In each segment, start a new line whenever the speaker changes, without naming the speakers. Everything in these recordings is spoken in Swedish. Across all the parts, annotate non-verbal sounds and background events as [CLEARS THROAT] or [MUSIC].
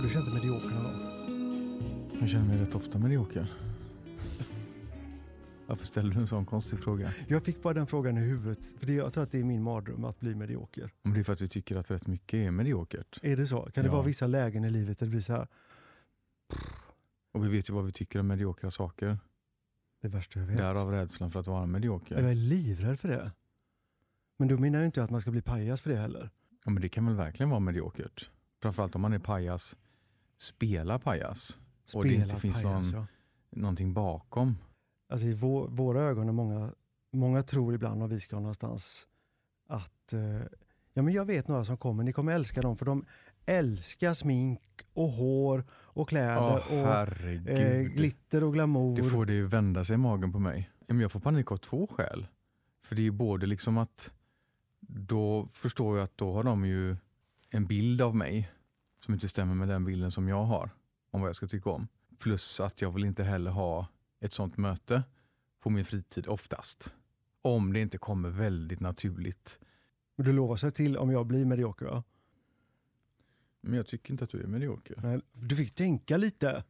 Har du känt dig medioker någon gång?
Jag känner mig rätt ofta medioker. Varför ställer du en sån konstig fråga?
Jag fick bara den frågan i huvudet. För det, jag tror att det är min mardröm att bli medioker.
Om det är för att vi tycker att rätt mycket är mediokert.
Är det så? Kan det
Ja.
vara vissa lägen i livet där det blir så här,
Och vi vet ju vad vi tycker om mediokra saker.
det värsta jag vet.
Därav rädslan för att vara medioker.
Jag är livrädd för det. Men då menar jag inte att man ska bli pajas för det heller.
Ja, men det kan väl verkligen vara mediokert. Framförallt om man är pajas, spela pajas. Och det inte finns någon-
ja.
Någonting bakom.
Alltså i vå, våra ögon är många, många tror ibland om vi ska någonstans att, eh, ja men jag vet några som kommer, ni kommer älska dem för de älskar smink och hår och kläder
Åh
och eh, glitter och glamour.
Det får det ju vända sig i magen på mig. Jag får panik av två skäl. För det är ju både liksom att då förstår jag att då har de ju en bild av mig som inte stämmer med den bilden som jag har om vad jag ska tycka om. Plus att jag vill inte heller ha ett sånt möte på min fritid oftast. Om det inte kommer väldigt naturligt.
Men du lovar sig till om jag blir medioker va?
Men jag tycker inte att du är medioker.
Nej, Du fick tänka lite.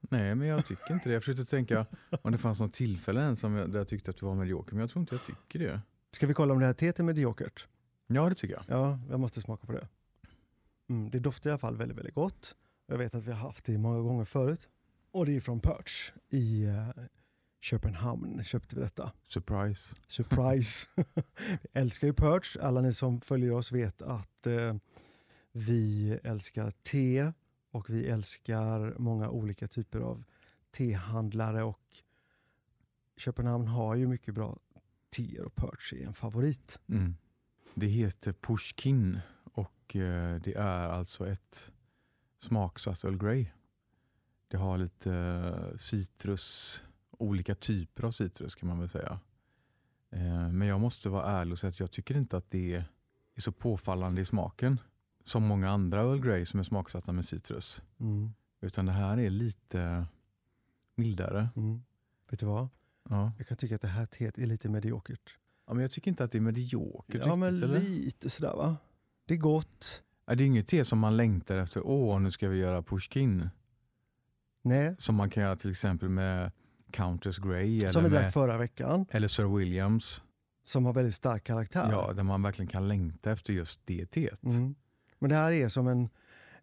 Nej, men jag tycker inte det. Jag försökte tänka om det fanns något tillfälle jag, där jag tyckte att du var medioker, men jag tror inte jag tycker det.
Ska vi kolla om det här teet är mediokert?
Ja, det tycker jag.
Ja, jag måste smaka på det. Mm, det doftar i alla fall väldigt, väldigt gott. Jag vet att vi har haft det många gånger förut. Och det är från Perch i eh, Köpenhamn köpte vi detta.
Surprise.
Surprise! [LAUGHS] vi älskar ju Perch. Alla ni som följer oss vet att eh, vi älskar te och vi älskar många olika typer av tehandlare och Köpenhamn har ju mycket bra teer och Perch är en favorit.
Mm. Det heter Pushkin och eh, det är alltså ett smaksatt Earl Grey. Det har lite eh, citrus, olika typer av citrus kan man väl säga. Eh, Men jag måste vara ärlig och säga att jag tycker inte att det är så påfallande i smaken som många andra Earl Grey som är smaksatta med citrus.
Mm.
Utan det här är lite mildare.
Mm. Vet du vad?
Ja.
Jag kan tycka att det här teet är lite mediokert.
Ja, men jag tycker inte att det är mediokert
Ja,
riktigt.
men
eller?
lite sådär va? Det är gott.
Ja, det är inget te som man längtar efter. Åh, nu ska vi göra pushkin.
Nej,
Som man kan göra till exempel med Countess Grey
som
eller,
vi drack förra veckan.
eller Sir Williams.
Som har väldigt stark karaktär.
Ja, där man verkligen kan längta efter just det teet.
Mm. Men det här är som en,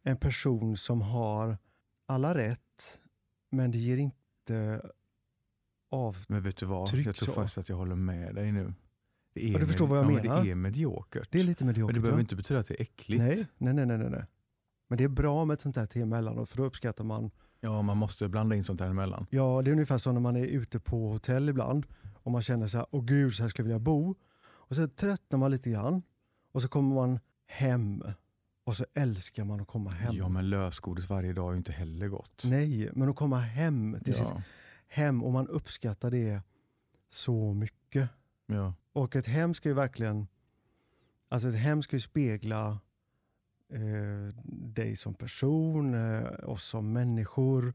en person som har alla rätt, men det ger inte av...
Men vet du vad? Jag tror faktiskt att jag håller med dig nu. Det är
Ja, du förstår
med-
vad jag
ja, men
menar.
Det är mediokert.
Det är lite mediokert.
men det behöver
va?
inte betyda att det är äckligt.
nej, nej, nej, nej, nej. Men det är bra med ett sånt här te emellanåt, för då uppskattar man...
Ja, man måste blanda in sånt här emellan.
Ja, det är ungefär som när man är ute på hotell ibland och man känner så här, åh gud, så här skulle jag vilja bo. Och så tröttnar man lite grann och så kommer man hem och så älskar man att komma hem.
Ja, men lösgodis varje dag är ju inte heller gott.
Nej, men att komma hem till sitt
ja.
hem och man uppskattar det så mycket.
ja.
Och ett hem ska ju verkligen, alltså ett hem ska ju spegla eh, dig som person, eh, oss som människor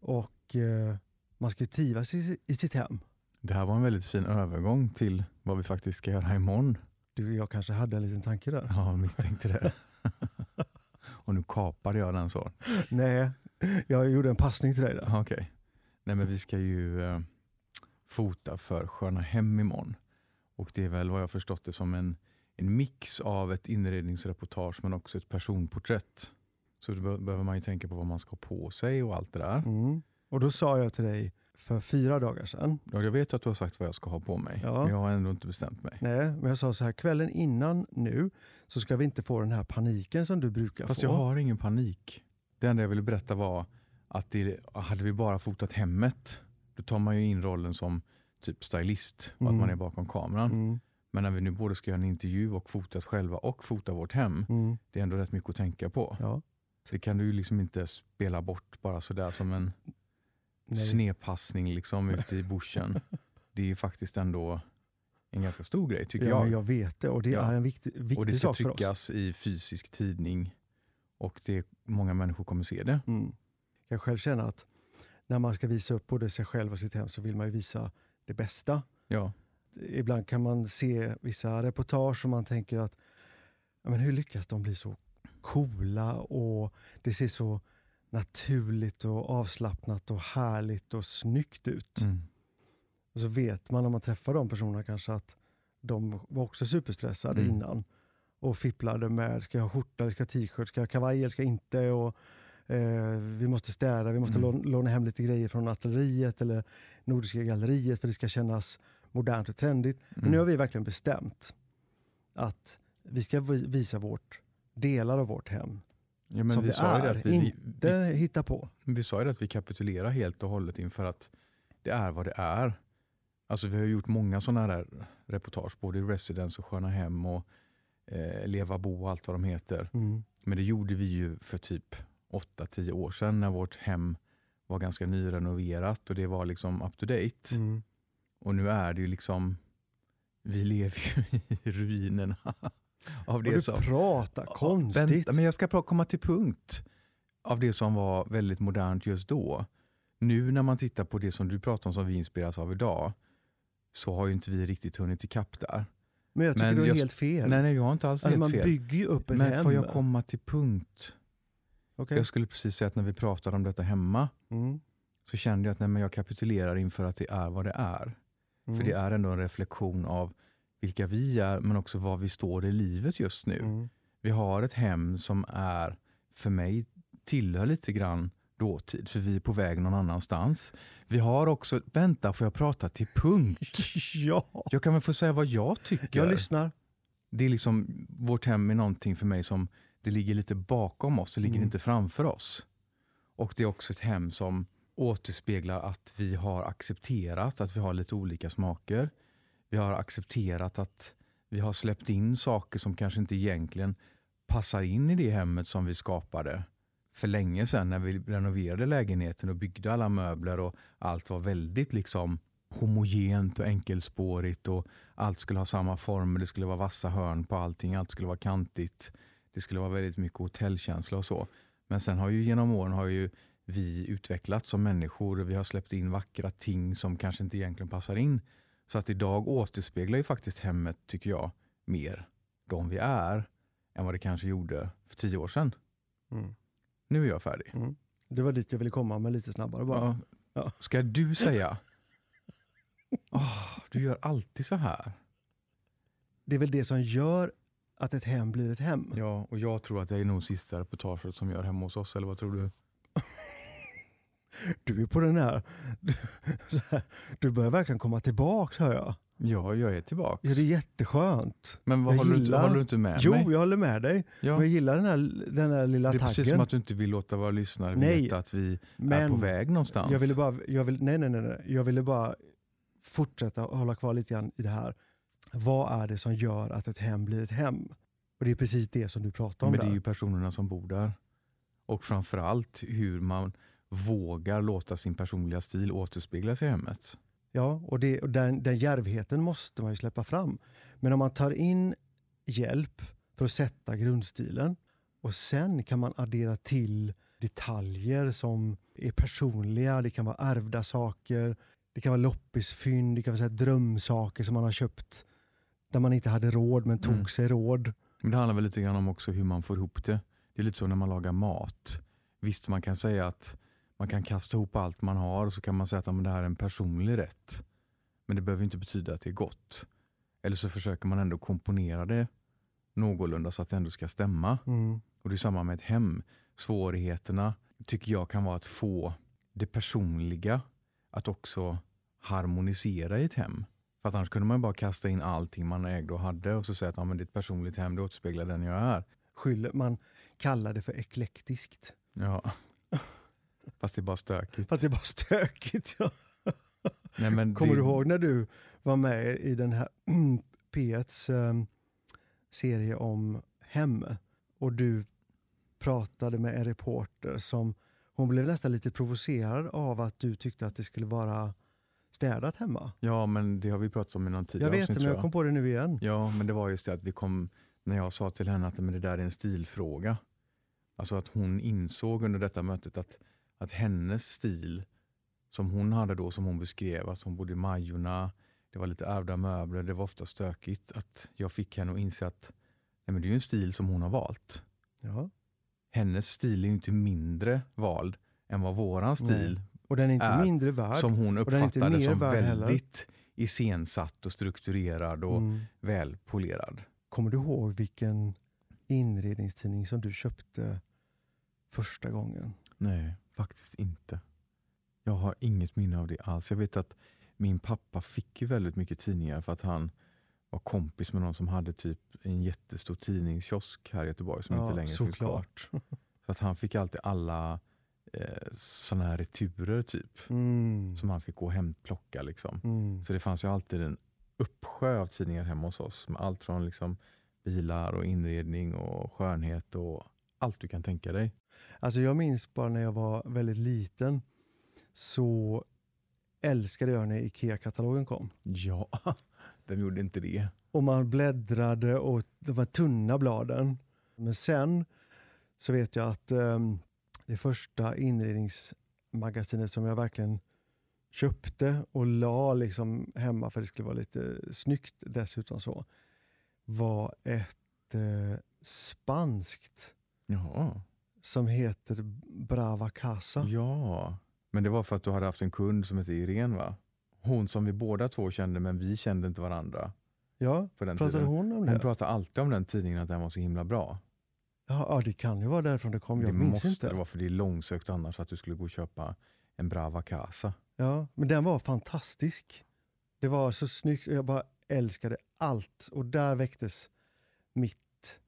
och eh, man ska ju trivas i, i sitt hem.
Det här var en väldigt fin övergång till vad vi faktiskt ska göra imorgon.
Du, jag kanske hade en liten tanke där.
Ja, misstänkte det. [LAUGHS] Och nu kapade jag den så.
Nej, jag gjorde en passning till dig där.
Okej. Nej men vi ska ju eh, fota för Sköna Hem imorgon. Och det är väl vad jag förstått det som en, en mix av ett inredningsreportage men också ett personporträtt. Så då be- behöver man ju tänka på vad man ska ha på sig och allt det där.
Mm. Och då sa jag till dig för fyra dagar sedan,
Och jag vet att du har sagt vad jag ska ha på mig,
Ja.
men jag har ändå inte bestämt mig.
nej, men jag sa så här, kvällen innan nu så ska vi inte få den här paniken som du brukar
Fast
få.
jag har ingen panik. Det enda jag ville berätta var att det, hade vi bara fotat hemmet, då tar man ju in rollen som typ stylist och
Mm.
att man är bakom kameran.
Mm,
Men när vi nu både ska göra en intervju och fotas själva och fota vårt hem,
mm,
det är ändå rätt mycket att tänka på.
ja.
Det kan du ju liksom inte spela bort bara sådär som en
Nej.
snedpassning liksom ute i bushen. Det är faktiskt ändå en ganska stor grej tycker
ja,
jag.
jag vet det och det
Ja.
är en viktig, viktig
och det ska tryckas i fysisk tidning och det, många människor kommer se det.
Mm. Jag själv känna att när man ska visa upp både sig själv och sitt hem så vill man ju visa det bästa.
Ja,
Ibland kan man se vissa reportage och man tänker att men hur lyckas de bli så coola och det ser så naturligt och avslappnat och härligt och snyggt ut.
Mm.
Och så vet man när man träffar de personerna kanske att de var också superstressade
Mm.
innan och fipplade med, ska jag ha skjorta, ska jag ha t-shirt, ska jag ha kavaj eller ska jag inte? Och, eh, vi måste städa, vi måste
Mm.
låna, hem lite grejer från artilleriet eller Nordiska galleriet för det ska kännas modernt och trendigt. Men nu har vi verkligen bestämt att vi ska vi- visa vårt, delar av vårt hem
ja,
som
vi
det är,
att vi, vi,
inte hitta på.
vi, vi sa ju att vi kapitulerar helt och hållet inför att det är vad det är. Alltså vi har gjort många sådana här reportage, både i Residence och Sköna Hem och eh, Leva Bo och allt vad de heter.
Mm.
Men det gjorde vi ju för typ 8-10 år sedan när vårt hem var ganska nyrenoverat och det var liksom up to date.
Mm.
Och nu är det ju liksom, vi lever ju [LAUGHS] i ruinerna av
Och
det
du
som...
pratar konstigt.
Vänta, men jag ska komma till punkt av det som var väldigt modernt just då. Nu när man tittar på det som du pratar om som vi inspireras av idag så har ju inte vi riktigt hunnit ikapp där.
Men jag tycker
men
du har
jag-
helt fel.
Nej, nej, vi har inte alls
alltså,
helt
man
fel.
bygger ju upp ett
Men
hem.
får jag komma till punkt?
Okej.
Jag skulle precis säga att när vi pratade om detta hemma
Mm.
så kände jag att nej, men jag kapitulerar inför att det är vad det är.
Mm.
För det är ändå en reflektion av vilka vi är men också var vi står i livet just nu.
Mm.
Vi har ett hem som är, för mig, tillhör lite grann dåtid, för vi är på väg någon annanstans. Vi har också, vänta får jag prata till punkt? [LAUGHS]
Ja,
Jag kan väl få säga vad jag tycker.
jag lyssnar.
Det är liksom, vårt hem är någonting för mig som, det ligger lite bakom oss, det ligger
Mm.
inte framför oss. Och det är också ett hem som återspeglar att vi har accepterat att vi har lite olika smaker. Vi har accepterat att vi har släppt in saker som kanske inte egentligen passar in i det hemmet som vi skapade för länge sedan när vi renoverade lägenheten och byggde alla möbler och allt var väldigt liksom homogent och enkelspårigt och allt skulle ha samma form, det skulle vara vassa hörn på allting, allt skulle vara kantigt. Det skulle vara väldigt mycket hotellkänsla och så. Men sen har ju genom åren har ju vi utvecklats som människor vi har släppt in vackra ting som kanske inte egentligen passar in. Så att idag återspeglar ju faktiskt hemmet, tycker jag, mer de vi är än vad det kanske gjorde för tio år sedan.
Mm.
Nu är jag färdig.
Mm. Det var dit jag ville komma, men lite snabbare bara.
Ja.
Ja.
Ska du säga? Åh, du gör alltid så här.
Det är väl det som gör att ett hem blir ett hem.
Ja, och jag tror att jag är nog sista reportaget som gör hemma hos oss, eller vad tror du? [LAUGHS]
Du är på den här, [LAUGHS] så här du börjar verkligen komma tillbaks hör jag.
Ja, jag är tillbaka.
Ja, det är jätteskönt.
Men vad
jag
håller, du inte,
gillar-
håller du inte med
Jo,
mig?
jag håller med dig.
Ja.
Och jag gillar den här, den här lilla
Det är
taggen.
precis som att du inte vill låta våra lyssnare
Nej,
veta att vi är
men
på väg någonstans.
jag ville bara, jag vill, nej, nej, nej, nej, jag ville bara fortsätta hålla kvar lite grann i det här. Vad är det som gör att ett hem blir ett hem? Och det är precis det som du pratar om
Men det är
där.
ju personerna som bor där. Och framförallt hur man vågar låta sin personliga stil återspeglas i hemmet.
Ja, och, det, och den, den djärvheten måste man ju släppa fram. Men om man tar in hjälp för att sätta grundstilen och sen kan man addera till detaljer som är personliga, det kan vara ärvda saker, det kan vara loppisfynd, det kan vara så drömsaker som man har köpt där man inte hade råd men tog
Mm.
sig råd.
Men det handlar väl lite grann om också hur man får ihop det. Det är lite så när man lagar mat. Visst, man kan säga att man kan kasta ihop allt man har och så kan man säga att men det här är en personlig rätt. Men det behöver inte betyda att det är gott. Eller så försöker man ändå komponera det någorlunda så att det ändå ska stämma.
Mm.
Och det är samma med ett hem. Svårigheterna tycker jag kan vara att få det personliga att också harmonisera i ett hem. För att annars kunde man bara kasta in allting man ägde och hade och så säga att ja, men ett personligt hem, det återspeglar den jag är.
Skyller, man kallar det för eklektiskt.
Ja. [LAUGHS] Fast det är bara stökigt.
Fast det är bara stökigt. Ja.
Nej, men
Kommer
det,
du ihåg när du var med i den här [CLEARS THROAT] P1s eh, serie om hem och du pratade med en reporter som hon blev nästan lite provocerad av att du tyckte att det skulle vara städat hemma.
Ja, men det har vi pratat om i någon
Jag
tidigare
vet
avsnitt,
det, men jag kom på det nu igen.
Ja, men det var just det att vi kom, när jag sa till henne att men det där är en stilfråga. Alltså att hon insåg under detta mötet att, att hennes stil, som hon hade då, som hon beskrev, att hon bodde i Majorna, det var lite ärvda möbler, det var ofta stökigt, att jag fick henne att inse att nej men det är ju en stil som hon har valt.
Ja.
Hennes stil är ju inte mindre vald än vad våran stil
Och den är inte
Är
mindre värd.
som hon uppfattade som
värd heller.
väldigt iscensatt och strukturerad och
Mm.
välpolerad.
Kommer du ihåg vilken inredningstidning som du köpte första gången?
Nej, faktiskt inte. Jag har inget minne av det alls. Jag vet att min pappa fick ju väldigt mycket tidningar för att han var kompis med någon som hade typ en jättestor tidningskiosk här i Göteborg som inte längre finns kvar. Så att han fick alltid alla eh, sådana här returer typ.
Mm.
Som han fick gå och hämtplocka. Liksom.
Mm.
Så det fanns ju alltid en uppsjö av tidningar hemma hos oss. Med allt från liksom bilar och inredning och skönhet och allt du kan tänka dig.
Alltså jag minns bara när jag var väldigt liten så älskade jag när IKEA-katalogen kom.
Ja, [LAUGHS] vem gjorde inte det?
Och man bläddrade och de var tunna bladen. Men sen så vet jag att ehm, det första inredningsmagasinet som jag verkligen köpte och la liksom hemma för det skulle vara lite snyggt dessutom så var ett eh, spanskt
Ja.
som heter Brava Casa.
ja, men det var för att du hade haft en kund som hette Irene va? Hon som vi båda två kände men vi kände inte varandra
Ja,
på den
pratade
tiden.
hon om det?
Hon pratade alltid om den tidningen att den var så himla bra.
Ja, det kan ju vara därifrån det kom. Jag
det
minns
måste
inte.
det vara för det är långsökt annars att du skulle gå och köpa en Brava Casa.
Ja, men den var fantastisk. Det var så snyggt och jag bara älskade allt. Och där väcktes mitt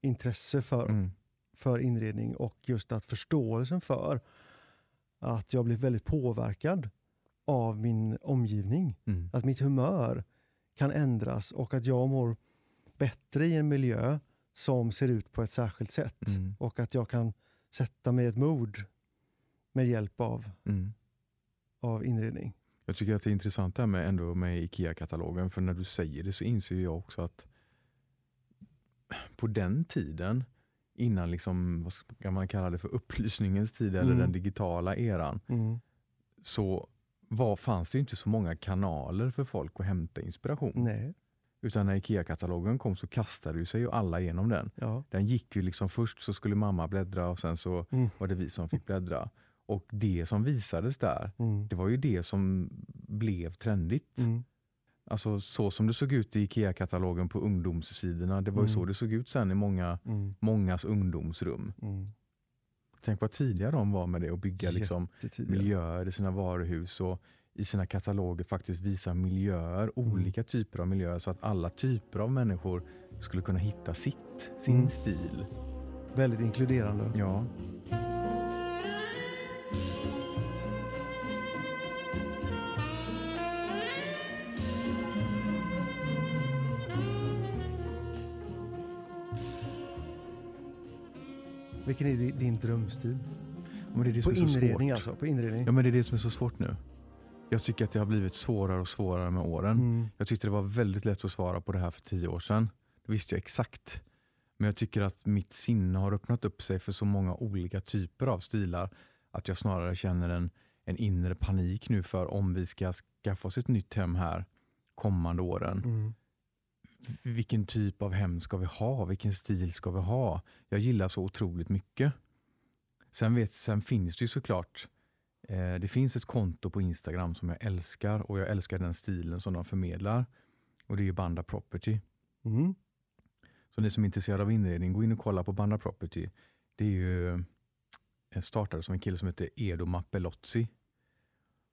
intresse för,
Mm.
för inredning och just att förståelsen för att jag blev väldigt påverkad av min omgivning.
Mm.
Att mitt humör kan ändras och att jag mår bättre i en miljö som ser ut på ett särskilt sätt.
Mm.
Och att jag kan sätta mig i ett mod med hjälp av,
Mm.
av inredning.
Jag tycker att det är intressant det här med, ändå med IKEA-katalogen, för när du säger det så inser jag också att på den tiden, innan liksom, vad ska man kalla det för upplysningens tid eller
Mm.
den digitala eran,
Mm.
så var, fanns det inte så många kanaler för folk att hämta inspiration.
Nej.
Utan när IKEA-katalogen kom så kastade ju sig ju alla igenom den.
Ja.
Den gick ju liksom först så skulle mamma bläddra och sen så
Mm.
var det vi som fick bläddra. Och det som visades där,
Mm.
det var ju det som blev trendigt.
Mm.
Alltså så som det såg ut i IKEA-katalogen på ungdomssidorna, det var ju
Mm.
så det såg ut sen i många,
Mm.
mångas ungdomsrum.
Mm.
Tänk vad tidiga de var med det, att bygga liksom miljöer i sina varuhus och i sina kataloger faktiskt visa miljöer,
Mm.
olika typer av miljöer så att alla typer av människor skulle kunna hitta sitt, sin
Mm.
stil.
Väldigt inkluderande.
Ja.
Vilken är di- din drömstil?
Men det är det
På inredning
svårt.
alltså? På inredning?
Ja men det är det som är så svårt nu. Jag tycker att det har blivit svårare och svårare med åren.
Mm.
Jag tyckte det var väldigt lätt att svara på det här för tio år sedan. Det visste jag exakt. Men jag tycker att mitt sinne har öppnat upp sig för så många olika typer av stilar att jag snarare känner en, en inre panik nu för om vi ska skaffa oss ett nytt hem här kommande åren.
Mm.
Vilken typ av hem ska vi ha? Vilken stil ska vi ha? Jag gillar så otroligt mycket. Sen, vet, sen finns det ju såklart eh, det finns ett konto på Instagram som jag älskar och jag älskar den stilen som de förmedlar. Och det är Banda Property.
Mm.
Så ni som är intresserade av inredning, gå in och kolla på Banda Property. Det är ju startade som en kille som heter Edo Mappelozzi.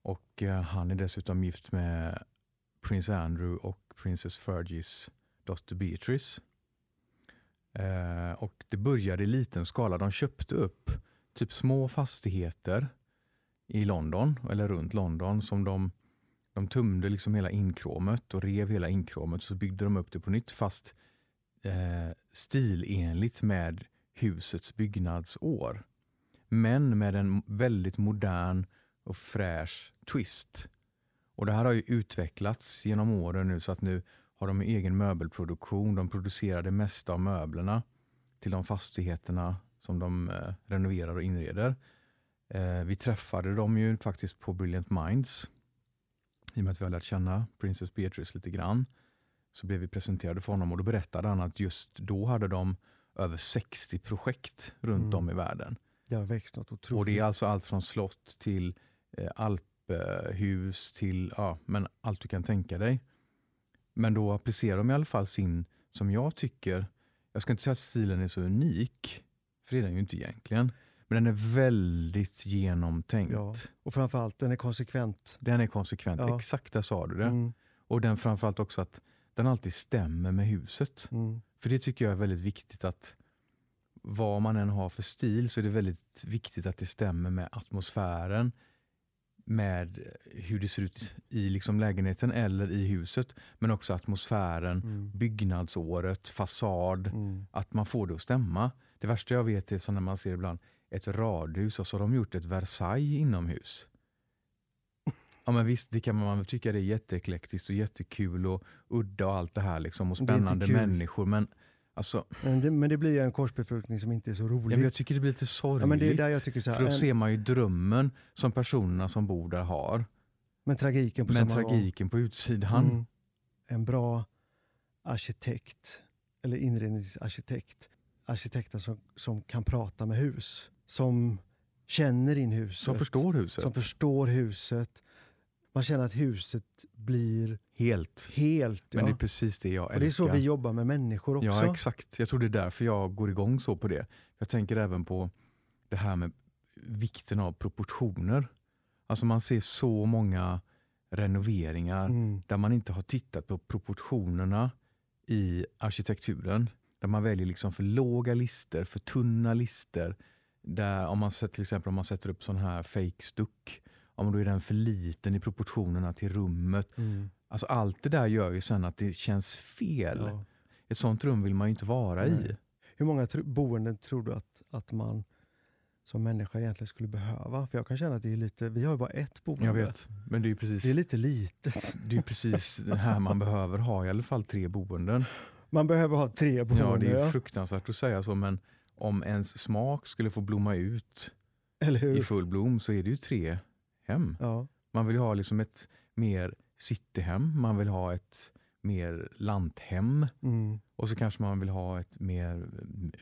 Och eh, han är dessutom gift med Prince Andrew och Princess Fergies dotter Beatrice. Eh, och det började i liten skala. De köpte upp typ små fastigheter i London, eller runt London, som de, de tömde liksom hela inkråmet och rev hela inkråmet och så byggde de upp det på nytt fast eh, stilenligt med husets byggnadsår. Men med en väldigt modern och fräsch twist. Och Det här har ju utvecklats genom åren nu så att nu har de egen möbelproduktion. De producerar det mesta av möblerna till de fastigheterna som de eh, renoverar och inreder. Eh, vi träffade dem ju faktiskt på Brilliant Minds. I och med att vi har lärt känna Princess Beatrice lite grann så blev vi presenterade för honom och då berättade han att just då hade de över 60 projekt runt
Mm.
om i världen.
Det har växt något otroligt.
Och det är alltså allt från slott till eh, alphus till ja, men allt du kan tänka dig. Men då applicerar de i alla fall sin, som jag tycker, jag ska inte säga att stilen är så unik, för det är den ju inte egentligen. Men den är väldigt genomtänkt.
Ja. Och framförallt, den är konsekvent.
Den är konsekvent,
Ja.
exakt där sa du det.
Mm,
Och den framförallt också att den alltid stämmer med huset.
mm,
För det tycker jag är väldigt viktigt att vad man än har för stil så är det väldigt viktigt att det stämmer med atmosfären, med hur det ser ut i liksom lägenheten eller i huset, men också atmosfären,
mm,
byggnadsåret, fasad,
mm.
att man får det att stämma. Det värsta jag vet är så när man ser ibland ett radhus och så har de gjort ett Versailles inomhus. Ja men visst, det kan man väl tycka det är jätteeklektiskt och jättekul och udda och allt det här liksom och spännande människor. Men alltså,
Men, det, men det blir ju en korsbefruktning som inte är så
ja,
rolig.
men jag tycker det blir lite sorgligt.
Ja, men det är där jag tycker så här,
För då
en-
ser man ju drömmen som personerna som bor där har.
men tragiken på
Men
gång.
tragiken på utsidan.
Mm. En bra arkitekt, eller inredningsarkitekt, arkitekter som, som kan prata med hus, som känner in huset,
Som förstår huset.
som förstår huset. Man känner att huset blir
Helt.
helt.
Men
ja.
det är precis det jag
och det är så
älskar.
vi jobbar med människor också.
Ja, exakt. Jag tror det är därför jag går igång så på det. Jag tänker även på det här med vikten av proportioner. Alltså man ser så många renoveringar
Mm.
där man inte har tittat på proportionerna i arkitekturen. Där man väljer liksom för låga lister, för tunna lister. Där om man sätter, till exempel om man sätter upp sån här fake stuck, om då är den för liten i proportionerna till rummet.
Mm.
Alltså allt det där gör ju sen att det känns fel.
Ja.
Ett sånt rum vill man ju inte vara i.
Nej. Hur många tro- boenden tror du att, att man som människa egentligen skulle behöva? För jag kan känna att det är lite, vi har ju bara ett boende.
Jag vet, men det är precis
Det är lite litet.
det är precis det här man behöver ha i alla fall tre boenden.
Man behöver ha tre boenden.
Ja, det är fruktansvärt att säga så, men om ens smak skulle få blomma ut i full blom så är det ju tre hem.
Ja.
Man vill ha liksom ett mer cityhem, man vill ha ett mer lanthem
Mm.
och så kanske man vill ha ett mer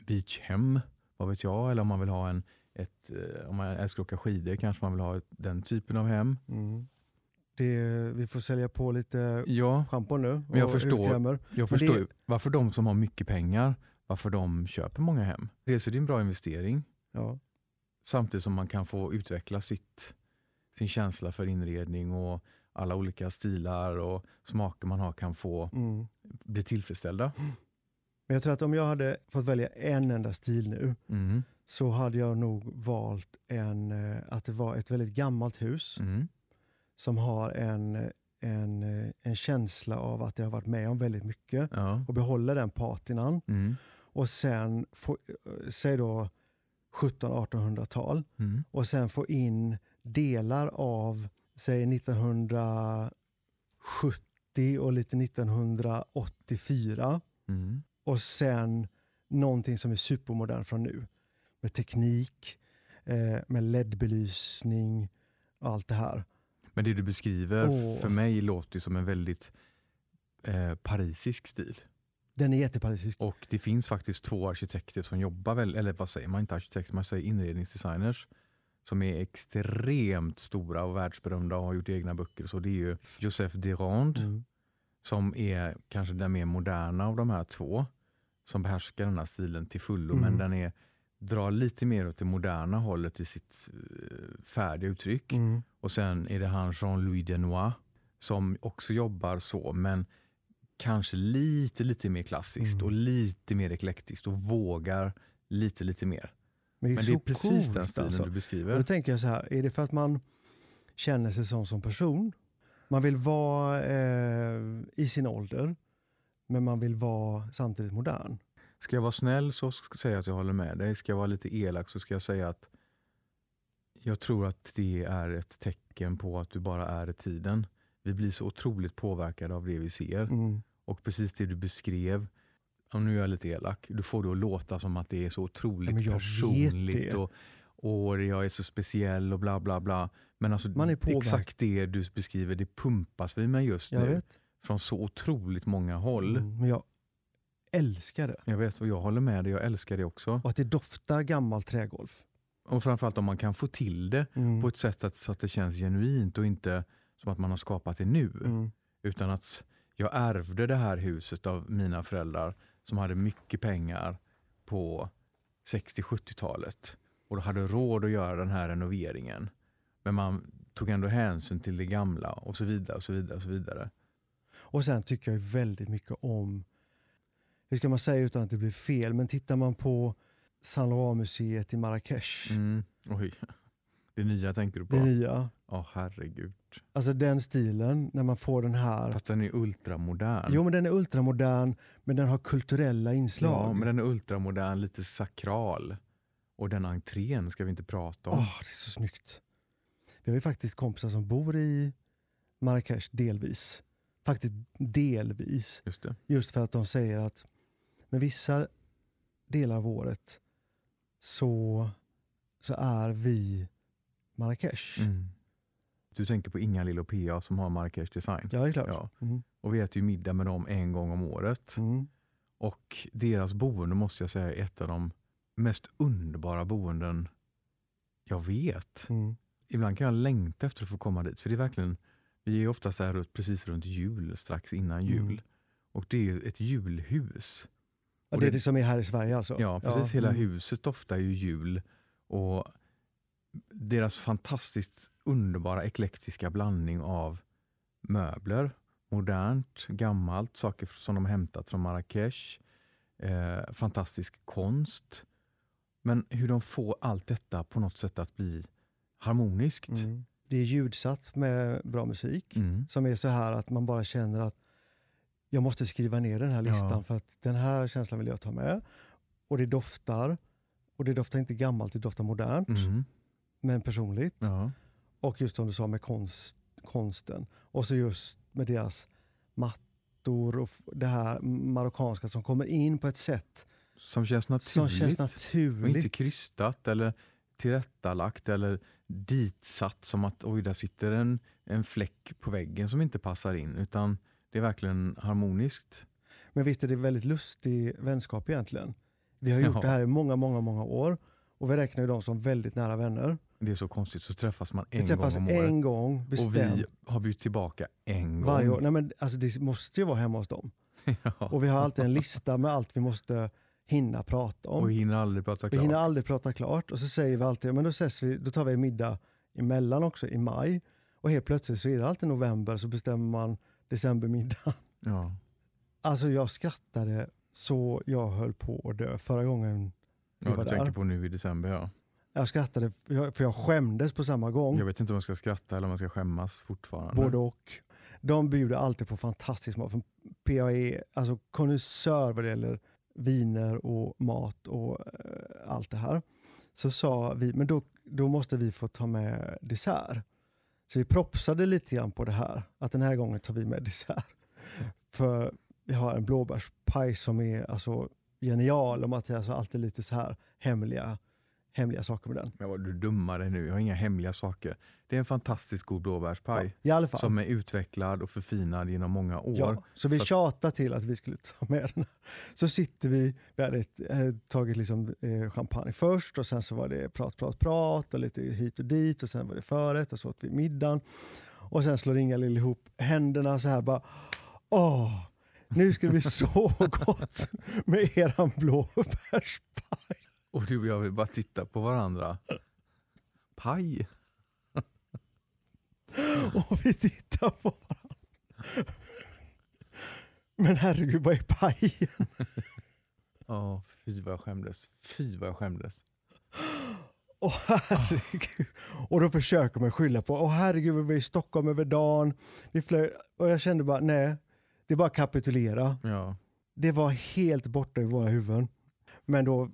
beachhem, vad vet jag, eller om man vill ha en ett, eh, om man älskar att åka skidor kanske man vill ha ett, den typen av hem.
Mm. Det, vi får sälja på lite
Ja,
schampo nu.
Men jag förstår. Jag förstår
det-
varför de som har mycket pengar, varför de köper många hem. Dels är det en bra investering,
Ja.
samtidigt som man kan få utveckla sitt, sin känsla för inredning och alla olika stilar och smaker man har kan få
Mm.
bli tillfredsställda.
Men jag tror att om jag hade fått välja en enda stil nu
Mm.
så hade jag nog valt en, eh, att det var ett väldigt gammalt hus
Mm.
som har en, en, eh, en känsla av att det har varit med om väldigt mycket
Ja.
och behåller den patinan.
Mm.
Och sen, få, eh, säg då 1700-1800-tal
Mm.
och sen få in delar av, säg 1970 och lite 1984
Mm.
och sen någonting som är supermodern från nu. Med teknik, eh, med LED-belysning och allt det här.
Men det du beskriver
Åh.
för mig låter ju som en väldigt eh, parisisk stil.
Den är jätteparisisk.
Och det finns faktiskt två arkitekter som jobbar, väl, eller vad säger man, inte arkitekter, man säger inredningsdesigners som är extremt stora och världsberömda och har gjort egna böcker. Så det är ju Joseph Durand
Mm.
som är kanske den mer moderna av de här två som behärskar den här stilen till fullo
Mm.
men den är, drar lite mer åt det moderna hållet i sitt eh, färdiga uttryck.
Mm.
Och sen är det han Jean-Louis Denois som också jobbar så men kanske lite lite mer klassiskt
Mm.
och lite mer eklektiskt och vågar lite lite mer.
Men det är,
Men det är precis
coolt,
den stilen
alltså.
du
Och
beskriver.
då tänker jag så här, är det för att man känner sig som, som person? Man vill vara eh, i sin ålder, men man vill vara samtidigt modern.
Ska jag vara snäll så ska jag säga att jag håller med dig. Ska jag vara lite elak så ska jag säga att jag tror att det är ett tecken på att du bara är i tiden. Vi blir så otroligt påverkade av det vi ser.
Mm.
Och precis det du beskrev, och nu är jag lite elak, du får det att låta som att det är så otroligt
Ja,
personligt och, och jag är så speciell och bla bla bla. Men alltså
Man är
exakt det du beskriver, det pumpas vi med just
Jag
nu.
vet.
Från så otroligt många håll.
Mm. Men jag älskar det.
Jag vet och jag håller med dig, jag älskar det också.
Och att det doftar gammalt trägolv.
Och framförallt om man kan få till det
Mm.
på ett sätt att, så att det känns genuint och inte som att man har skapat det nu.
Mm.
Utan att jag ärvde det här huset av mina föräldrar som hade mycket pengar på 60-70-talet och hade råd att göra den här renoveringen. Men man tog ändå hänsyn till det gamla och så vidare. och så vidare och så vidare.
Och sen tycker jag väldigt mycket om, hur ska man säga utan att det blir fel, men tittar man på San Loa-museet i Marrakesh,
Mm. Oj, [LAUGHS] det nya tänker du på?
det nya,
Ja, herregud.
alltså den stilen, när man får den här,
Fast den är ultramodern.
jo men den är ultramodern, men den har kulturella inslag.
ja, men den är ultramodern, lite sakral. Och den entrén ska vi inte prata om.
Åh, det är så snyggt. Vi har ju faktiskt kompisar som bor i Marrakesh delvis. Faktiskt delvis.
Just det.
Just för att de säger att med vissa delar av året så, så är vi Marrakesh.
Mm. Du tänker på Inga-Lill och PA som har Marrakesh Design.
Ja, det är klart.
Ja.
Mm.
Och vi äter ju middag med dem en gång om året.
Mm.
Och deras boende måste jag säga är ett av de mest underbara boenden jag vet.
Mm.
Ibland kan jag längta efter att få komma dit. För det är verkligen, vi är oftast där precis runt jul, strax innan jul.
Mm.
Och det är ett julhus.
Ja, det är
det-
det som är här i Sverige alltså?
Ja, precis. Hela
mm.
huset doftar ju jul. Och deras fantastiskt underbara eklektiska blandning av möbler, modernt, gammalt, saker som de hämtat från Marrakesh, eh, fantastisk konst. Men hur de får allt detta på något sätt att bli harmoniskt.
Mm. Det är ljudsatt med bra musik.
Mm.
Som är så här att man bara känner att jag måste skriva ner den här listan
Ja.
för att den här känslan vill jag ta med. Och det doftar. Och det doftar inte gammalt, det doftar modernt.
Mm.
Men personligt.
Ja.
Och just som du sa med konst, konsten. Och så just med deras mattor och det här marockanska som kommer in på ett sätt
Som känns naturligt.
som känns
och inte
naturligt.
krystat eller tillrättalagt eller ditsatt som att oj, där sitter en, en fläck på väggen som inte passar in. Utan det är verkligen harmoniskt.
Men visst är det väldigt lustig vänskap egentligen. Vi har gjort
Ja.
det här i många, många, många år. Och vi räknar ju dem som väldigt nära vänner.
Det är så konstigt, så träffas man
Vi
en
träffas
gång om året.
en gång
och
bestämt
vi har bytt tillbaka en
varje
gång.
år. Nej, men, alltså, det måste ju vara hemma hos dem. [LAUGHS]
ja.
Och vi har alltid en lista med allt vi måste hinna prata om.
Och vi hinner aldrig prata
Vi
klart.
hinner aldrig prata klart och så säger vi alltid, men då, ses vi, då tar vi middag emellan också i maj. Och helt plötsligt så är det alltid november så bestämmer man decembermiddag.
Ja.
Alltså jag skrattade så jag höll på att dö förra gången vi
Ja, du
där.
tänker på nu i december ja.
Jag skrattade för jag, skämdes på samma gång.
Jag vet inte om jag ska skratta eller om jag ska skämmas fortfarande.
Både och. De bjuder alltid på fantastisk mat. För PA är alltså konnässör vad det gäller viner och mat och eh, allt det här. Så sa vi, men då, då måste vi få ta med dessert. Så vi propsade lite grann på det här, att den här gången tar vi med dessert. För vi har en blåbärspaj som är alltså genial och Mattias har alltid lite så här hemliga, hemliga saker med den.
Men vad du dummar dig nu, jag har inga hemliga saker. Det är en fantastiskt god blåbärspaj.
I alla fall.
Som är utvecklad och förfinad genom många år.
Ja, så vi
Så
tjatade till att vi skulle ta med den. Så sitter vi, vi hade ett, eh, tagit liksom, eh, champagne först och sen så var det prat, prat, prat och lite hit och dit och sen var det förrätt och så åt vi middagen. Och sen slår Inga-Lill ihop händerna så här bara, åh, nu ska det bli så gott med eran blåbärspaj.
Och du och jag vill bara titta på varandra. Paj!
Och vi tittar på varandra. Men herregud, vad är pajen?
Ja, fy vad jag skämdes. Fy vad jag skämdes.
Åh herregud. Och då försöker man skylla på, åh herregud vi var i Stockholm över dagen. Vi flög, och jag kände bara, nej, det är bara att kapitulera.
Ja.
Det var helt borta i våra huvuden. Men då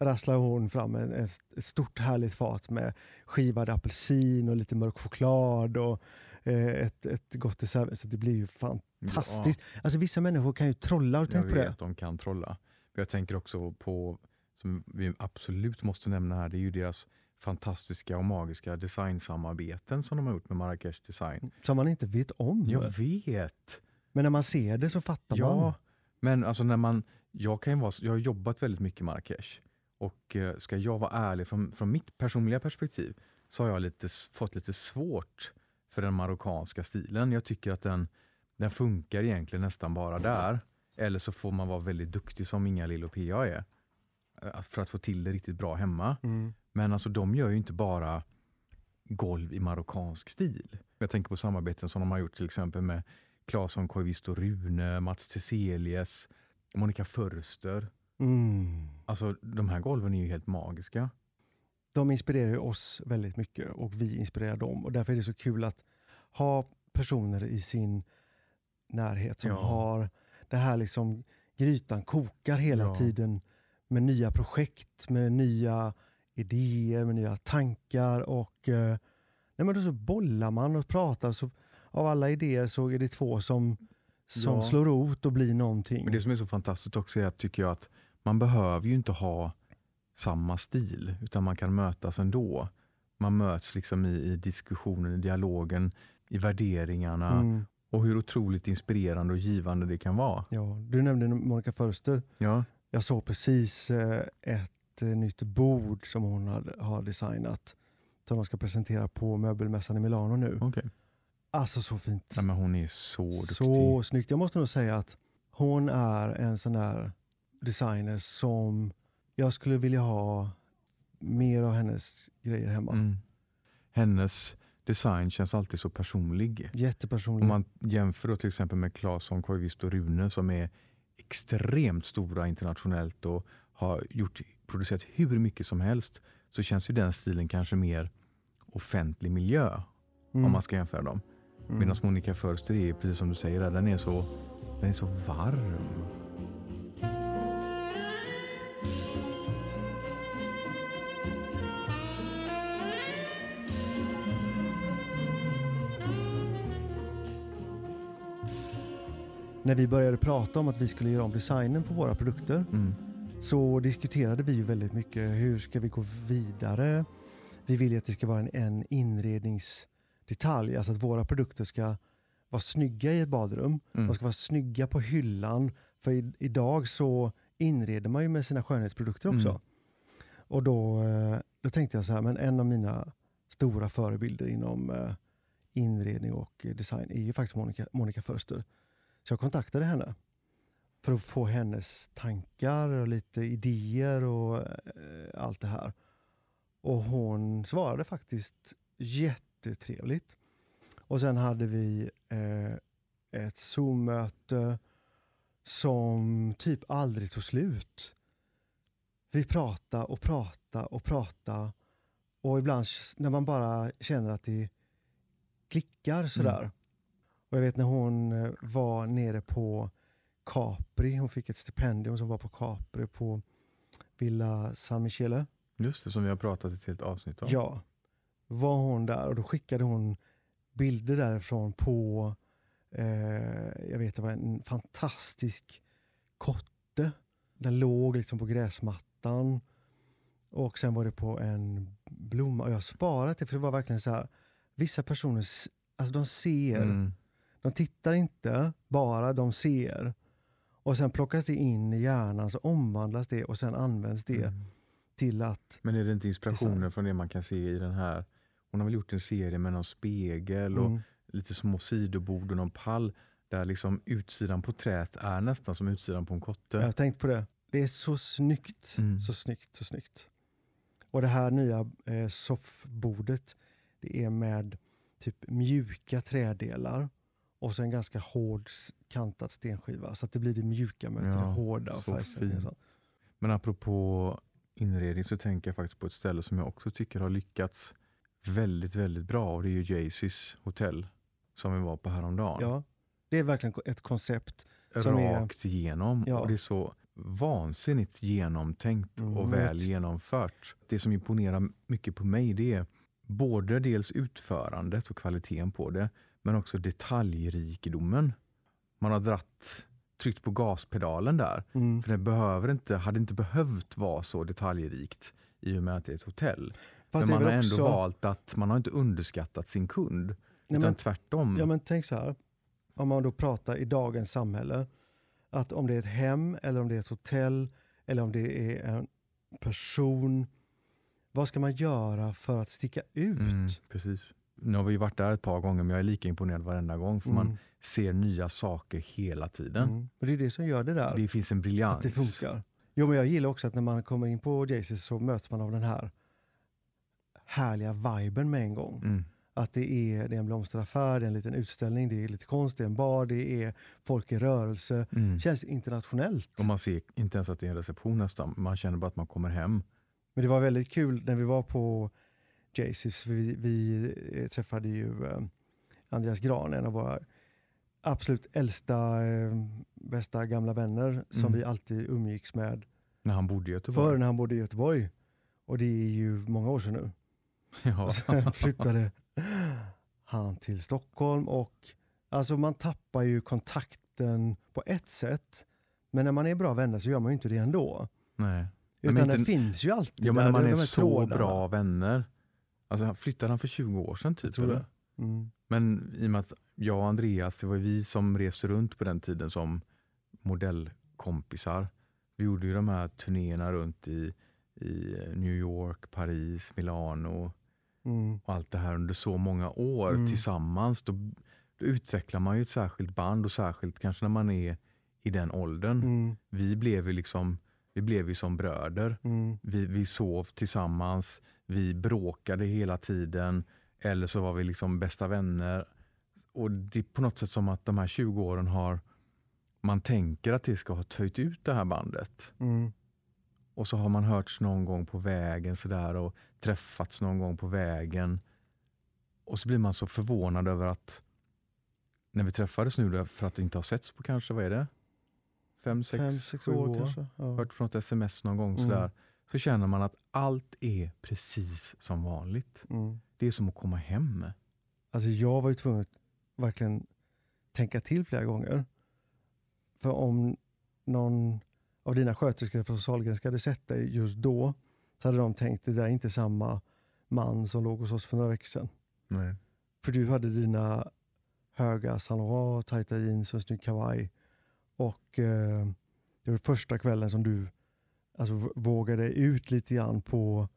rasslar hon fram en, ett, stort härligt fat med skivad apelsin och lite mörk choklad och eh, ett, ett gott dessert. Så det blir ju fantastiskt. Alltså vissa människor kan ju trolla, har du
Jag
tänkt på
vet
det?
att de kan trolla. Jag tänker också på, som vi absolut måste nämna här, det är ju deras fantastiska och magiska designsamarbeten som de har gjort med Marrakesh Design.
Som man inte vet om.
Jag vet!
Men när man ser det så fattar man.
Ja, men alltså när man jag, kan vara, jag har jobbat väldigt mycket i Marrakesh och eh, ska jag vara ärlig från, från mitt personliga perspektiv så har jag lite, fått lite svårt för den marockanska stilen. Jag tycker att den, den funkar egentligen nästan bara där. Eller så får man vara väldigt duktig som Inga-Lill och Pia är. eh, För att få till det riktigt bra hemma.
Mm.
Men alltså de gör ju inte bara golv i marockansk stil. Jag tänker på samarbeten som de har gjort till exempel med Claesson Koivisto Rune, Mats Teselius, Monica Förster.
Mm.
Alltså de här golven är ju helt magiska.
De inspirerar ju oss väldigt mycket och vi inspirerar dem. Och därför är det så kul att ha personer i sin närhet som
Ja.
har det här liksom, grytan kokar hela
Ja.
tiden med nya projekt, med nya idéer, med nya tankar och eh, nej men då så bollar man och pratar. Så av alla idéer så är det två som, som
Ja.
slår rot och blir någonting.
Men det som är så fantastiskt också är att tycker jag att man behöver ju inte ha samma stil utan man kan mötas ändå. Man möts liksom i, i diskussionen, i dialogen, i värderingarna
Mm.
och hur otroligt inspirerande och givande det kan vara.
Ja, du nämnde Monica Förster.
Ja,
Jag såg precis eh, ett eh, nytt bord som hon har, har designat. Som de ska presentera på möbelmässan i Milano nu.
okej.
Alltså så fint.
Nej, men hon är så duktig.
så snyggt. Jag måste nog säga att hon är en sån där designer som jag skulle vilja ha mer av hennes grejer hemma.
Mm. Hennes design känns alltid så personlig.
Jättepersonlig.
Om man jämför då till exempel med Claesson, Koivisto och Rune som är extremt stora internationellt och har gjort, producerat hur mycket som helst så känns ju den stilen kanske mer offentlig miljö
Mm.
om man ska jämföra dem.
Mm.
Medan Monica Förster är precis som du säger, där, den är så, den är så varm.
När vi började prata om att vi skulle göra om designen på våra produkter
Mm.
så diskuterade vi ju väldigt mycket hur ska vi gå vidare. Vi vill ju att det ska vara en, en inredningsdetalj, alltså att våra produkter ska vara snygga i ett badrum.
Mm.
De ska vara snygga på hyllan. För i, idag så inreder man ju med sina skönhetsprodukter också.
Mm.
Och då, eh, då tänkte jag så här, men en av mina stora förebilder inom eh, inredning och design är ju faktiskt Monica, Monica Förster. Så jag kontaktade henne för att få hennes tankar och lite idéer och eh, allt det här. Och hon svarade faktiskt jättetrevligt. Och sen hade vi eh, ett Zoom-möte som typ aldrig tog slut. Vi pratade och pratade och pratade och ibland när man bara känner att det klickar sådär. Och jag vet när hon eh, var nere på Capri, hon fick ett stipendium som var på Capri på Villa San Michele.
Just det, som vi har pratat ett helt avsnitt om.
Ja, var hon där och då skickade hon bilder därifrån på, eh, jag vet det var en fantastisk kotte. Den låg liksom på gräsmattan. Och sen var det på en blomma. Och jag har sparat det för det var verkligen så här, vissa personer, alltså de ser,
Mm.
de tittar inte bara, de ser. Och sen plockas det in i hjärnan, så omvandlas det och sen används det
Mm.
till att
Men är det inte inspirationer
Design.
från det man kan se i den här? Hon har väl gjort en serie med någon spegel och
mm,
lite små sidobord och någon pall där liksom utsidan på träet är nästan som utsidan på en kotte.
Jag har tänkt på det. Det är så snyggt.
Mm.
Så snyggt, så snyggt. Och det här nya eh, soffbordet, det är med typ mjuka trädelar och sen ganska hård kantad stenskiva. Så att det blir det mjuka möter
Ja,
det hårda. och
så fint. Men apropå inredning så tänker jag faktiskt på ett ställe som jag också tycker har lyckats väldigt, väldigt bra och det är ju Jaycees hotell som vi var på häromdagen.
Ja, det är verkligen ett koncept. som är-
Rakt igenom
Ja.
och det är så vansinnigt genomtänkt
Mm,
och väl genomfört. Det som imponerar mycket på mig det är både dels utförandet och kvaliteten på det men också detaljrikedomen. Man har dratt, tryckt på gaspedalen där
Mm.
för det behöver inte, hade inte behövt vara så detaljrikt i och med att det är ett hotell.
Fast
men man har
väl
ändå
också-
valt att man har inte underskattat sin kund.
Nej,
utan
men-
tvärtom.
Ja men tänk så här, om man då pratar i dagens samhälle, Att om det är ett hem, eller om det är ett hotell, eller om det är en person. Vad ska man göra för att sticka ut?
Mm, precis. Nu har vi varit där ett par gånger men jag är lika imponerad varenda gång för man
Mm.
ser nya saker hela tiden.
Mm. Och det är det som gör det där.
Det finns en briljans.
Att det funkar. Jo, men jag gillar också att när man kommer in på Jaycees så möts man av den här härliga viben med en gång.
Mm.
Att det är, det är en blomsteraffär, det är en liten utställning, det är lite konst, det är en bar, det är folk i rörelse.
Mm.
Känns internationellt.
Och man ser inte ens att det är en reception nästan. Man känner bara att man kommer hem.
Men det var väldigt kul när vi var på Jaycees, för vi, vi eh, träffade ju eh, Andreas Gran, en av våra absolut äldsta, eh, bästa gamla vänner som
Mm.
vi alltid umgicks med
När han bodde i Göteborg.
förr när han bodde i Göteborg. Och det är ju många år sedan nu. [LAUGHS]
Ja.
Och sen flyttade han till Stockholm och alltså man tappar ju kontakten på ett sätt. Men när man är bra vänner så gör man ju inte det ändå.
Nej. Men
Utan
inte-
den finns ju alltid
Ja, men när man är så
trådarna.
bra vänner. Alltså, han- flyttade han för 20 år sedan typ?
tror
eller?
Mm.
Men i och med att jag och Andreas, det var ju vi som reste runt på den tiden som modellkompisar. Vi gjorde ju de här turnéerna runt i, i New York, Paris, Milano
Mm.
och allt det här under så många år
Mm.
tillsammans. Då, då utvecklar man ju ett särskilt band och särskilt kanske när man är i den åldern.
Mm.
Vi blev ju liksom vi blev ju som bröder.
Mm.
Vi, vi sov tillsammans, vi bråkade hela tiden eller så var vi liksom bästa vänner. Och Det är på något sätt som att de här 20 åren har man tänker att det ska ha töjt ut det här bandet.
Mm.
Och så har man hörts någon gång på vägen sådär och träffats någon gång på vägen. Och så blir man så förvånad över att när vi träffades nu för att inte ha setts på kanske, vad är det? Fem, sex,
Fem, sex
sju
år, kanske. Ja.
hört från ett sms någon gång
Mm.
sådär, så känner man att allt är precis som vanligt.
Mm.
Det är som att komma hem.
Alltså jag var ju tvungen att verkligen tänka till flera gånger. För om någon av dina sköterskor från Sahlgrenska hade sett dig just då, så hade de tänkt det där är inte samma man som låg hos oss för några veckor sedan.
Nej.
För du hade dina höga Saint Laurent, tajta jeans och en snygg kavaj. Och eh, det var första kvällen som du alltså, vågade ut lite grann på,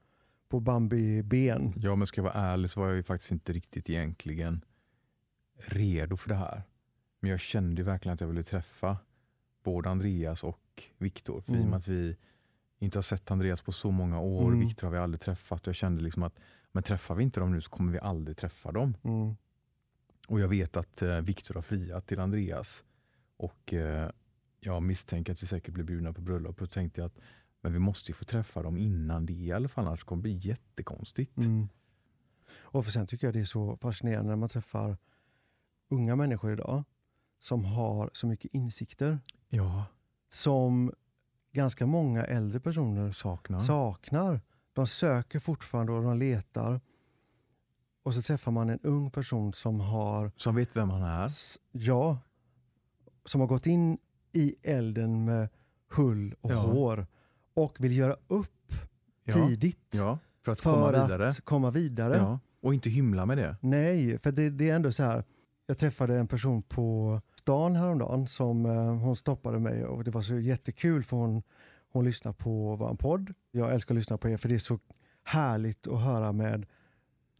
på Bambi-ben.
Ja, men ska jag vara ärlig så var jag ju faktiskt inte riktigt egentligen redo för det här. Men jag kände verkligen att jag ville träffa både Andreas och Viktor. För i och
Mm.
med att vi inte har sett Andreas på så många år,
Mm.
Viktor har vi aldrig träffat. Och jag kände liksom att men träffar vi inte dem nu så kommer vi aldrig träffa dem.
Mm.
Och jag vet att eh, Viktor har friat till Andreas. Och eh, jag misstänker att vi säkert blir bjudna på bröllop. Och tänkte jag att men vi måste ju få träffa dem innan det i alla fall, annars kommer det bli jättekonstigt.
Mm. Och för sen tycker jag det är så fascinerande när man träffar unga människor idag som har så mycket insikter
Ja,
som ganska många äldre personer
saknar.
saknar. De söker fortfarande och de letar. Och så träffar man en ung person som har,
Som vet vem han är.
ja, som har gått in i elden med hull och
Ja.
hår och vill göra upp
Ja,
tidigt
ja, för att
för
komma vidare.
att komma vidare.
Och inte hymla med det.
Nej, för det, det är ändå så här. Jag träffade en person på stan häromdagen som eh, hon stoppade mig och det var så jättekul för hon, hon lyssnar på vår podd. Jag älskar att lyssna på er för det är så härligt att höra med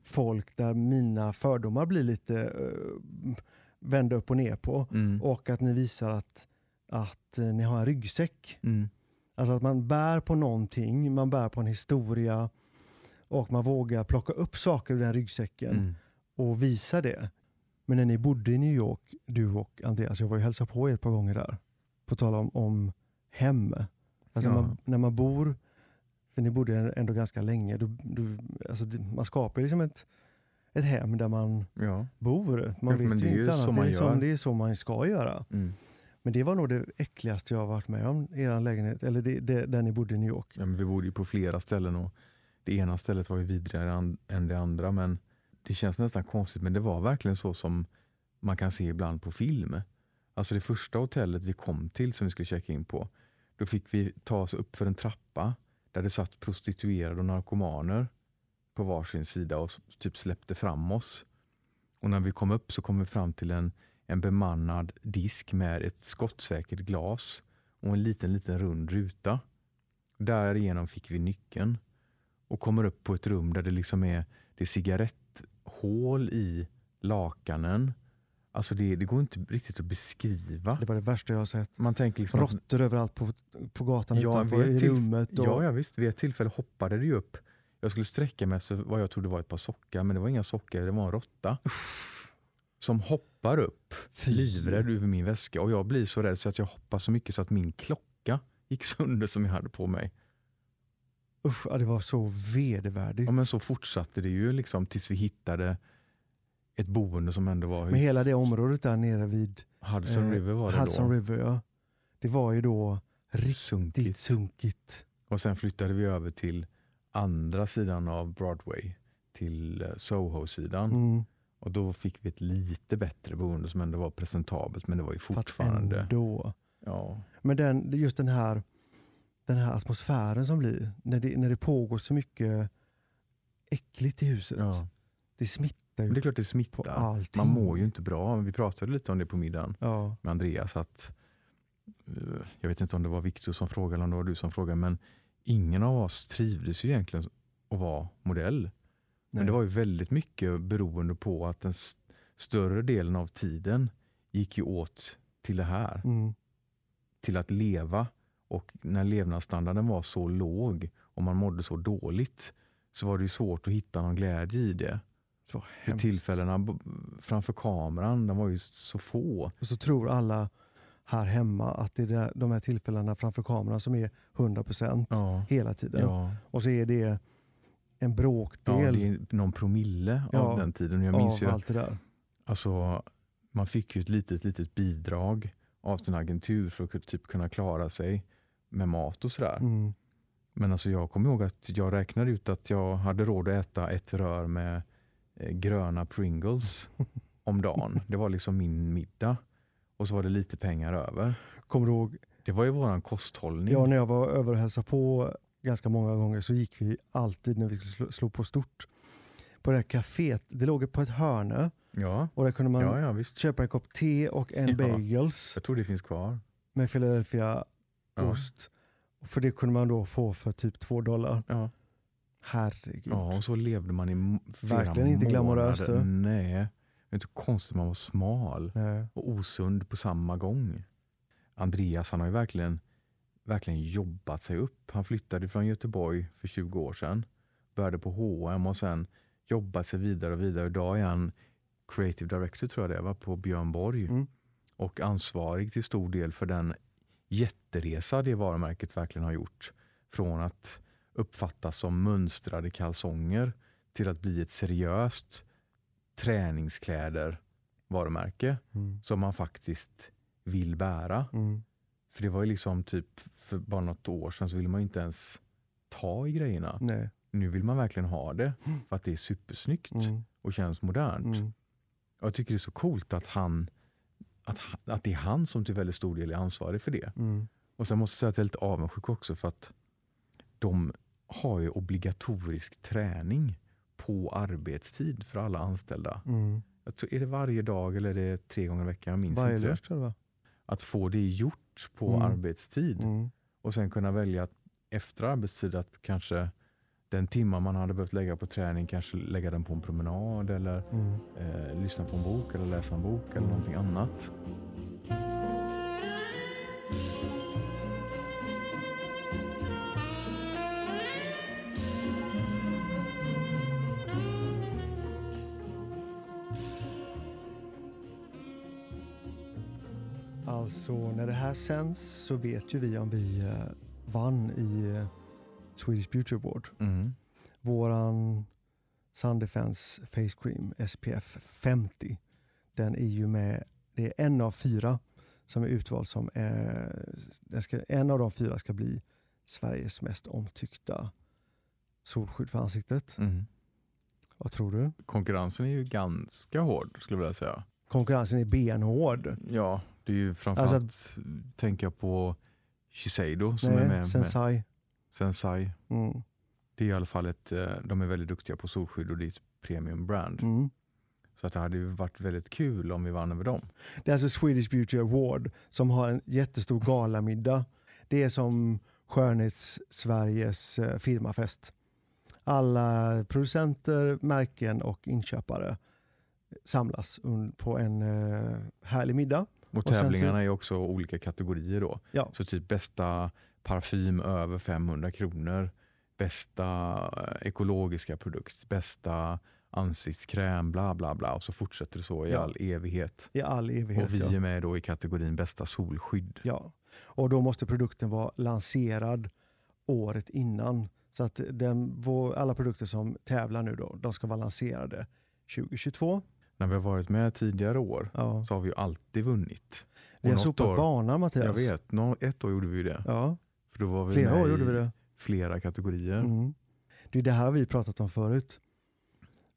folk där mina fördomar blir lite uh, vända upp och ner på.
Mm.
Och att ni visar att, att eh, ni har en ryggsäck.
Mm.
Alltså att man bär på någonting, man bär på en historia och man vågar plocka upp saker ur den ryggsäcken
Mm.
och visa det. Men när ni bodde i New York, du och Andreas, jag var ju hälsa på er ett par gånger där. På tal om, om hem. Alltså
Ja.
när, man, när man bor, för ni bodde ändå ganska länge, då, då, alltså man skapar liksom ett, ett hem där man
Ja.
bor. Man
Ja,
vet ju inte annat. det, är som, det är så man ska göra.
Mm.
Men det var nog det äckligaste jag har varit med om, er lägenhet, eller det, det, där ni bodde i New York.
Ja, men vi bodde ju på flera ställen och det ena stället var ju vidrigare an- än det andra. Men det känns nästan konstigt, men det var verkligen så som man kan se ibland på film. Alltså det första hotellet vi kom till som vi skulle checka in på, då fick vi ta oss upp för en trappa där det satt prostituerade och narkomaner på varsin sida och typ släppte fram oss. Och när vi kom upp så kom vi fram till en, en bemannad disk med ett skottsäkert glas och en liten, liten rund ruta. Därigenom fick vi nyckeln och kommer upp på ett rum där det liksom är, det är cigaretthål i lakanen. Alltså det, det går inte riktigt att beskriva.
Det var det värsta jag har sett.
Man tänker liksom att-
Råttor överallt på, på gatan
Ja,
utanför i rummet. Och,
Ja, ja visst. Vid ett tillfälle hoppade det ju upp. Jag skulle sträcka mig efter vad jag trodde var ett par sockar, men det var inga sockar, det var en råtta. Som hoppar upp, livrädd över min väska. Och jag blir så rädd så att jag hoppar så mycket så att min klocka gick sönder som jag hade på mig.
Usch, ja, det var så vedervärdigt.
Ja, men så fortsatte det ju liksom tills vi hittade ett boende som ändå var...
Men hela det området där nere vid
Hudson
eh,
River var det
Hudson
då.
River, ja. Det var ju då riktigt
Sunkigt.
sunkigt.
Och sen flyttade vi över till andra sidan av Broadway, till eh, Soho-sidan.
Mm.
Och då fick vi ett lite bättre boende som ändå var presentabelt, men det var ju
Fast
fortfarande...
ändå.
Ja,
Men den, just den här, den här atmosfären som blir, när det, när det pågår så mycket äckligt i huset.
ja.
Det smittar
Men
ju
det är klart det smittar. Man mår ju inte bra. Vi pratade lite om det på middagen
Ja.
med Andreas. att eh, Jag vet inte om det var Victor som frågade eller om det var du som frågade, men ingen av oss trivdes ju egentligen att vara modell. Men
Nej.
det var ju väldigt mycket beroende på att den s- större delen av tiden gick ju åt till det här.
Mm.
Till att leva. Och när levnadsstandarden var så låg och man mådde så dåligt så var det ju svårt att hitta någon glädje i det.
Så hemskt.
tillfällena framför kameran, de var ju så få.
Och så tror alla här hemma att det är de här tillfällena framför kameran som är 100%
Ja,
hela tiden.
ja,
Och så är det en
ja
bråkdel
det är någon promille
Ja,
av den tiden. Jag minns ju,
allt det där.
alltså, man fick ju ett litet, litet bidrag av sin agentur för att typ kunna klara sig med mat och sådär.
Mm.
Men alltså jag kommer ihåg att jag räknade ut att jag hade råd att äta ett rör med eh, gröna Pringles [LAUGHS] om dagen. Det var liksom min middag. Och så var det lite pengar över.
Kommer du ihåg,
Det var ju våran kosthållning.
ja, när jag var över och hälsade på ganska många gånger så gick vi alltid när vi skulle slå, på stort på det här kaféet. Det låg på ett hörne
ja,
och där kunde man
ja, ja
köpa en kopp te och en bagels
Jag tror det finns kvar.
med Philadelphia
Ja.
ost. För det kunde man då få för typ två dollar.
Ja.
Herregud.
ja, och så levde man i flera
Verkligen inte glamoröst.
Nej. Det är inte konstigt man var smal
Nej.
och osund på samma gång. Andreas han har ju verkligen, verkligen jobbat sig upp. Han flyttade från Göteborg för 20 år sedan. Började på H&M och sen jobbat sig vidare och vidare. Idag är han creative director tror jag det var på Björn Borg.
Mm.
Och ansvarig till stor del för den jätteresa det varumärket verkligen har gjort. Från att uppfattas som mönstrade kalsonger till att bli ett seriöst träningskläder varumärke
Mm.
som man faktiskt vill bära.
Mm.
För det var ju liksom typ för bara något år sedan så ville man inte ens ta i grejerna.
Nej.
Nu vill man verkligen ha det för att det är supersnyggt
Mm.
och känns modernt.
Mm.
Och jag tycker det är så coolt att han att, att det är han som till väldigt stor del är ansvarig för det.
Mm.
Och sen måste jag säga att jag är lite avundsjuk också för att de har ju obligatorisk träning på arbetstid för alla anställda.
Mm.
Tror, är det varje dag eller är det tre gånger i veckan? Jag minns
Varje
inte
jag det
Att få det gjort på
Mm.
arbetstid.
Mm.
och sen kunna välja efter arbetstid att kanske den timma man hade behövt lägga på träning kanske lägga den på en promenad eller
Mm.
eh, lyssna på en bok eller läsa en bok eller
Mm.
någonting annat.
Alltså när det här sänds så vet ju vi om vi eh, vann i eh, Swedish Beauty Award.
Mm.
Våran Sun Defense Face Cream SPF 50. Den är ju med, det är en av fyra som är utvald som är, den ska, en av de fyra ska bli Sveriges mest omtyckta solskydd för ansiktet.
Mm.
Vad tror du?
Konkurrensen är ju ganska hård skulle jag vilja säga.
Konkurrensen är benhård.
Ja, det är ju framförallt
Alltså
tänker jag på Shiseido som är
Nej,
med. med
Sensai.
Sensai.
Mm.
Det är i alla fall ett, eh, de är väldigt duktiga på solskydd och det är ett premium brand.
Mm.
Så att det hade varit väldigt kul om vi vann över dem.
Det är alltså Swedish Beauty Award som har en jättestor galamiddag. Det är som Skönhets-Sveriges eh, firmafest. Alla producenter, märken och inköpare samlas på en eh, härlig middag.
Och
så-
tävlingarna är också olika kategorier då.
Ja.
Så typ bästa parfym över 500 kronor, bästa eh, ekologiska produkt, bästa ansiktskräm, bla bla bla. Och så fortsätter det så i
Ja.
all evighet.
I all evighet.
Och vi
ja.
är med då i kategorin bästa solskydd.
Ja, och då måste produkten vara lanserad året innan. Så att den, vår, alla produkter som tävlar nu då, de ska vara lanserade 2022.
När vi har varit med tidigare år
Ja.
så har vi ju alltid vunnit.
Vi har sopat banan Mattias.
Jag vet, ett år gjorde vi det.
Ja,
För då var vi
flera år gjorde vi det.
flera kategorier.
Mm. Det är det här vi pratat om förut.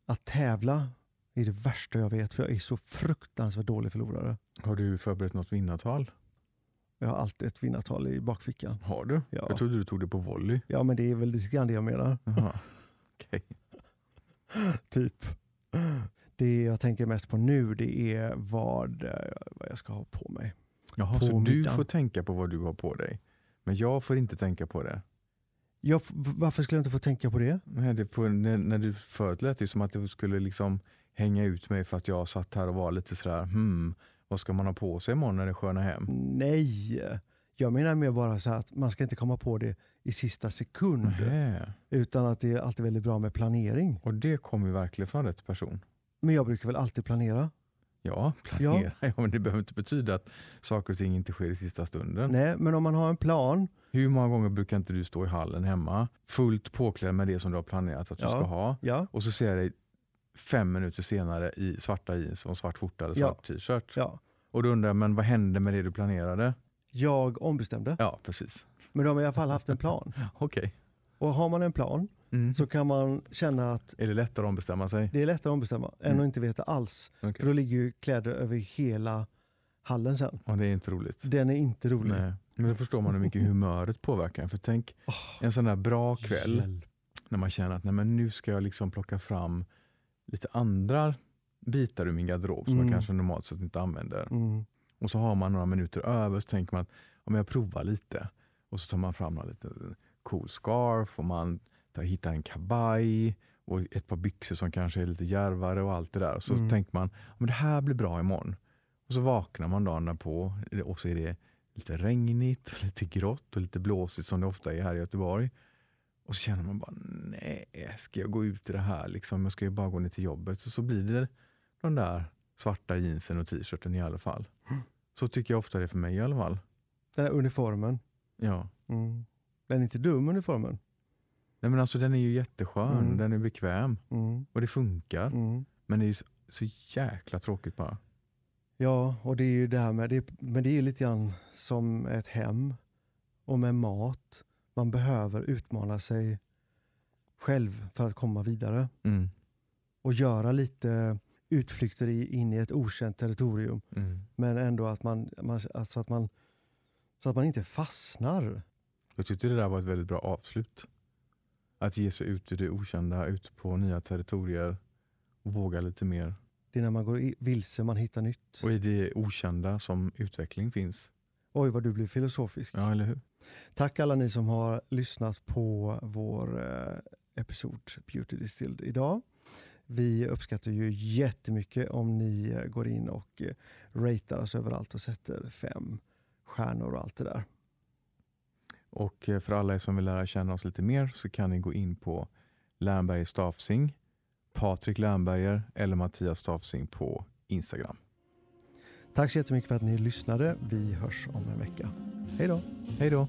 Att tävla är det värsta jag vet, för jag är så fruktansvärt dålig förlorare.
Har du förberett något vinnartal?
Jag har alltid ett vinnartal i bakfickan.
Har du?
Ja.
Jag trodde du tog det på volley.
Ja, men det är väl lite grann det jag menar.
Okej. [LAUGHS]
Typ. Det jag tänker mest på nu det är vad, eh, vad jag ska ha på mig.
Jaha,
På
så du
middagen.
får tänka på vad du har på dig. Men jag får inte tänka på det.
Jag, varför skulle jag inte få tänka på det?
Nej, det på, när, när du förut lät det som att du skulle liksom hänga ut mig för att jag satt här och var lite sådär, hmm, vad ska man ha på sig imorgon när det sköna hem?
Nej, jag menar mer bara så att man ska inte komma på det i sista sekund.
Nähä.
Utan att det är alltid väldigt bra med planering.
Och det kommer ju verkligen från rätt person.
Men jag brukar väl alltid planera?
Ja, planera. [LAUGHS] Ja. men det behöver inte betyda att saker och ting inte sker i sista stunden.
Nej, men om man har en plan.
Hur många gånger brukar inte du stå i hallen hemma, fullt påklädd med det som du har planerat att du
Ja.
ska ha,
Ja,
och så ser jag dig fem minuter senare i svarta jeans och svart skjorta eller
Ja.
svart t-shirt.
ja.
Och då undrar jag, men vad hände med det du planerade?
Jag ombestämde.
Ja, precis.
Men då har i alla fall haft en plan. [LAUGHS]
Okej.
Och har man en plan
Mm.
så kan man känna att
Är det lättare att ombestämma sig?
det är lättare att ombestämma än
Mm.
att inte veta alls.
Okej.
För då ligger ju kläder över hela hallen sen.
Ja, det är inte roligt.
Den är inte rolig.
Nej. Men då förstår man hur mycket [LAUGHS] humöret påverkar. För tänk en sån där bra kväll
Hjälp.
när man känner att nej, men nu ska jag liksom plocka fram lite andra bitar ur min garderob som
Mm.
jag kanske normalt sett inte använder.
Mm.
Och så har man några minuter över så tänker man att om jag provar lite. Och så tar man fram någon lite cool scarf och man tar, hittar en kavaj och ett par byxor som kanske är lite djärvare och allt det där. Så
Mm.
tänker man att det här blir bra imorgon. Och så vaknar man dagen därpå och så är det lite regnigt, och lite grått och lite blåsigt som det ofta är här i Göteborg. Och så känner man bara, nej, ska jag gå ut i det här? Liksom, jag ska ju bara gå ner till jobbet. Och så blir det de där svarta jeansen och t-shirten i alla fall. Så tycker jag ofta det är för mig i alla fall.
Den här uniformen.
Ja.
Mm. Den är inte dum uniformen.
Nej, men alltså, den är ju jätteskön,
Mm.
den är bekväm
Mm.
och det funkar.
Mm.
Men det är ju så, så jäkla tråkigt bara.
Ja, och det är ju det här med, det, men det är lite grann som ett hem och med mat. Man behöver utmana sig själv för att komma vidare
Mm.
och göra lite utflykter in i ett okänt territorium.
Mm.
Men ändå att man, man, alltså att man, så att man inte fastnar.
Jag tyckte det där var ett väldigt bra avslut. Att ge sig ut i det okända, ut på nya territorier och våga lite mer.
Det är när man går vilse man hittar nytt.
Och i det okända som utveckling finns.
Oj vad du blir filosofisk.
Ja, eller hur?
Tack alla ni som har lyssnat på vår eh, episod Beauty Distilled idag. Vi uppskattar ju jättemycket om ni eh, går in och eh, ratear oss överallt och sätter fem stjärnor och allt det där.
Och eh, för alla er som vill lära känna oss lite mer så kan ni gå in på Lernberger Stafsing, Patrik Lernberger eller Mattias Stafsing på Instagram.
Tack så jättemycket för att ni lyssnade. Vi hörs om en vecka. Hej då!
Hej då!